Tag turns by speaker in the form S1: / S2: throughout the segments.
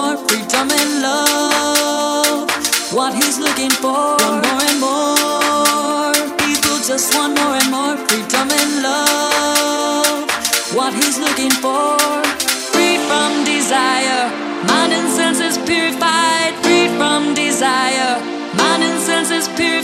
S1: more freedom and love. What he's looking for, want more and more. People just want more and more freedom and love. What he's looking for, free from desire. Mind and senses purified, free from desire. Mind and senses purified.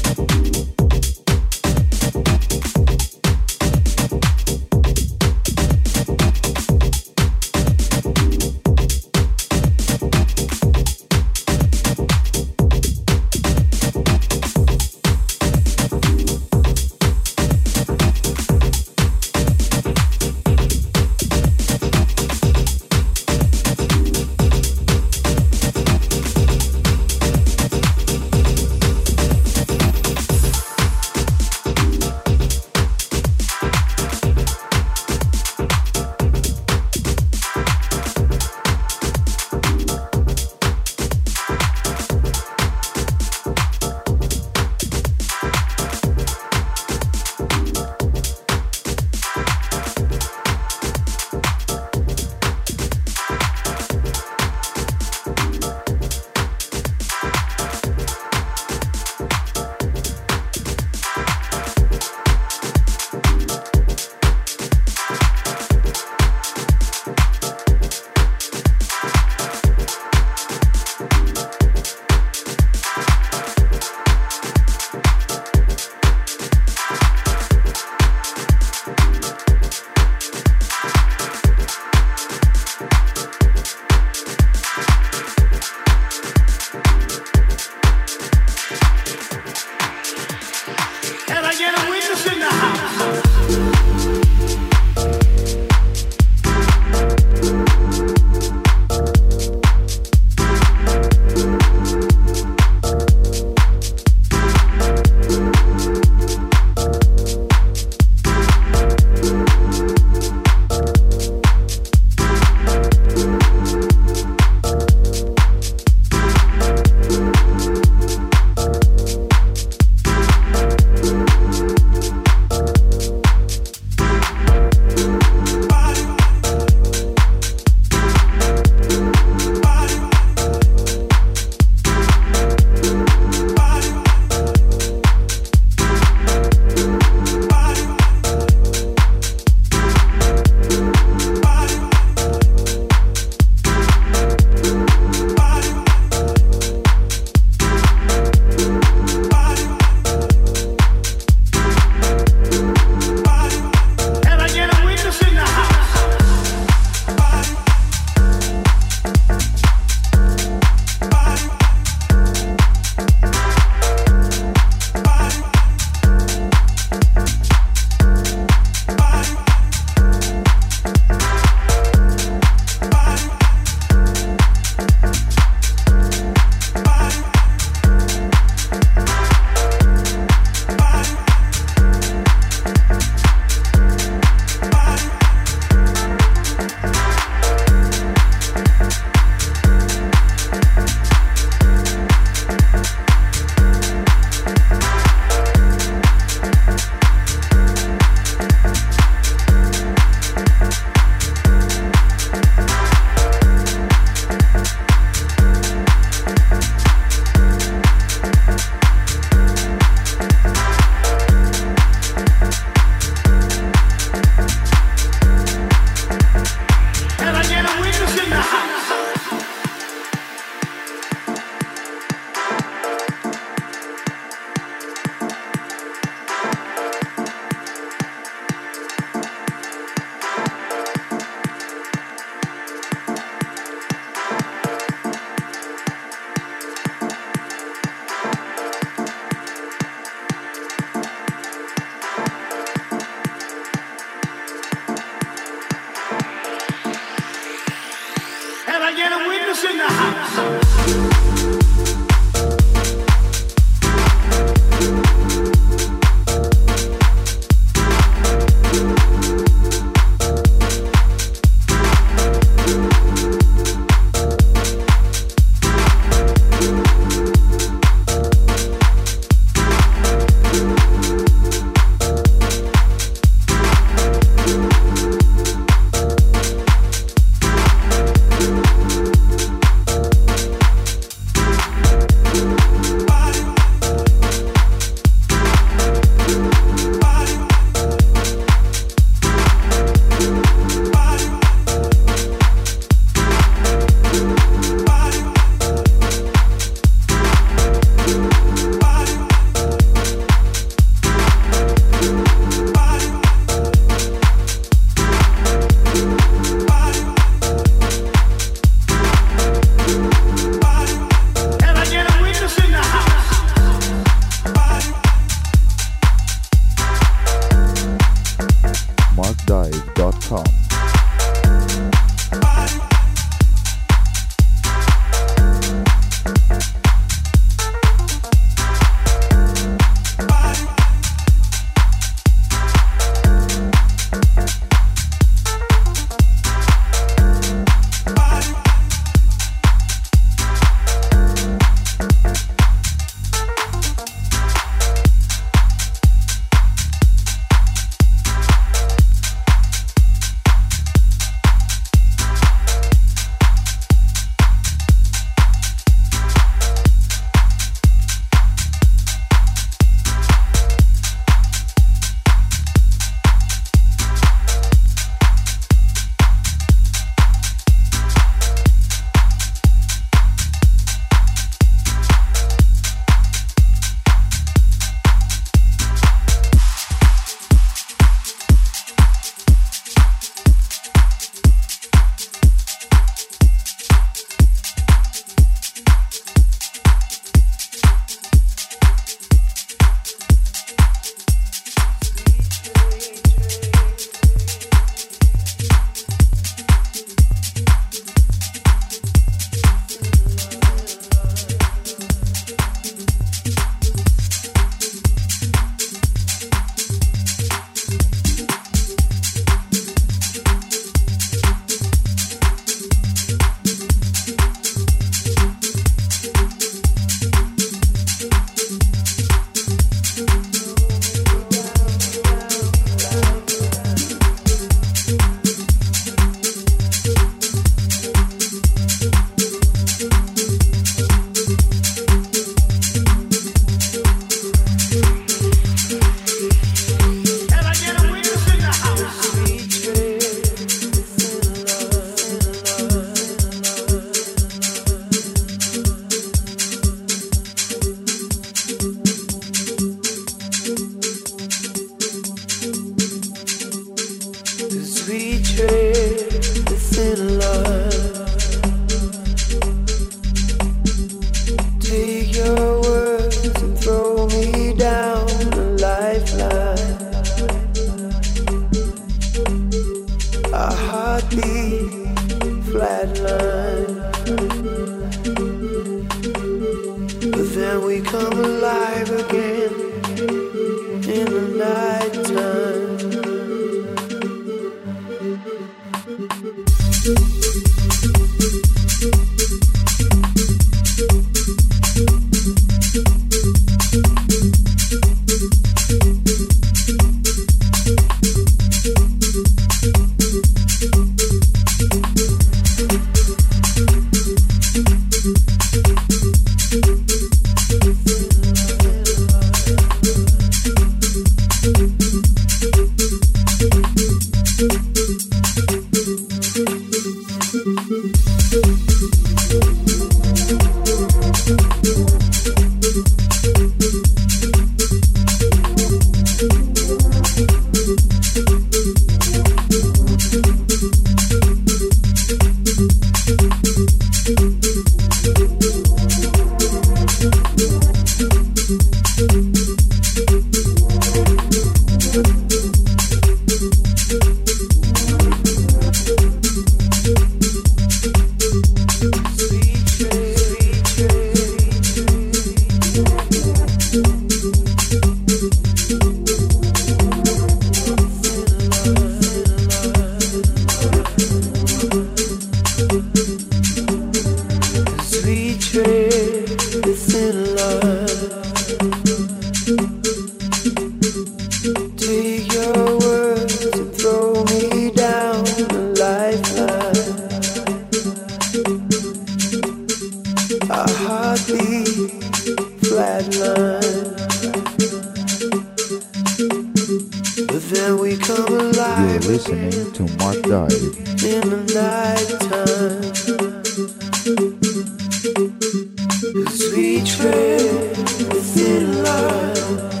S2: live within love.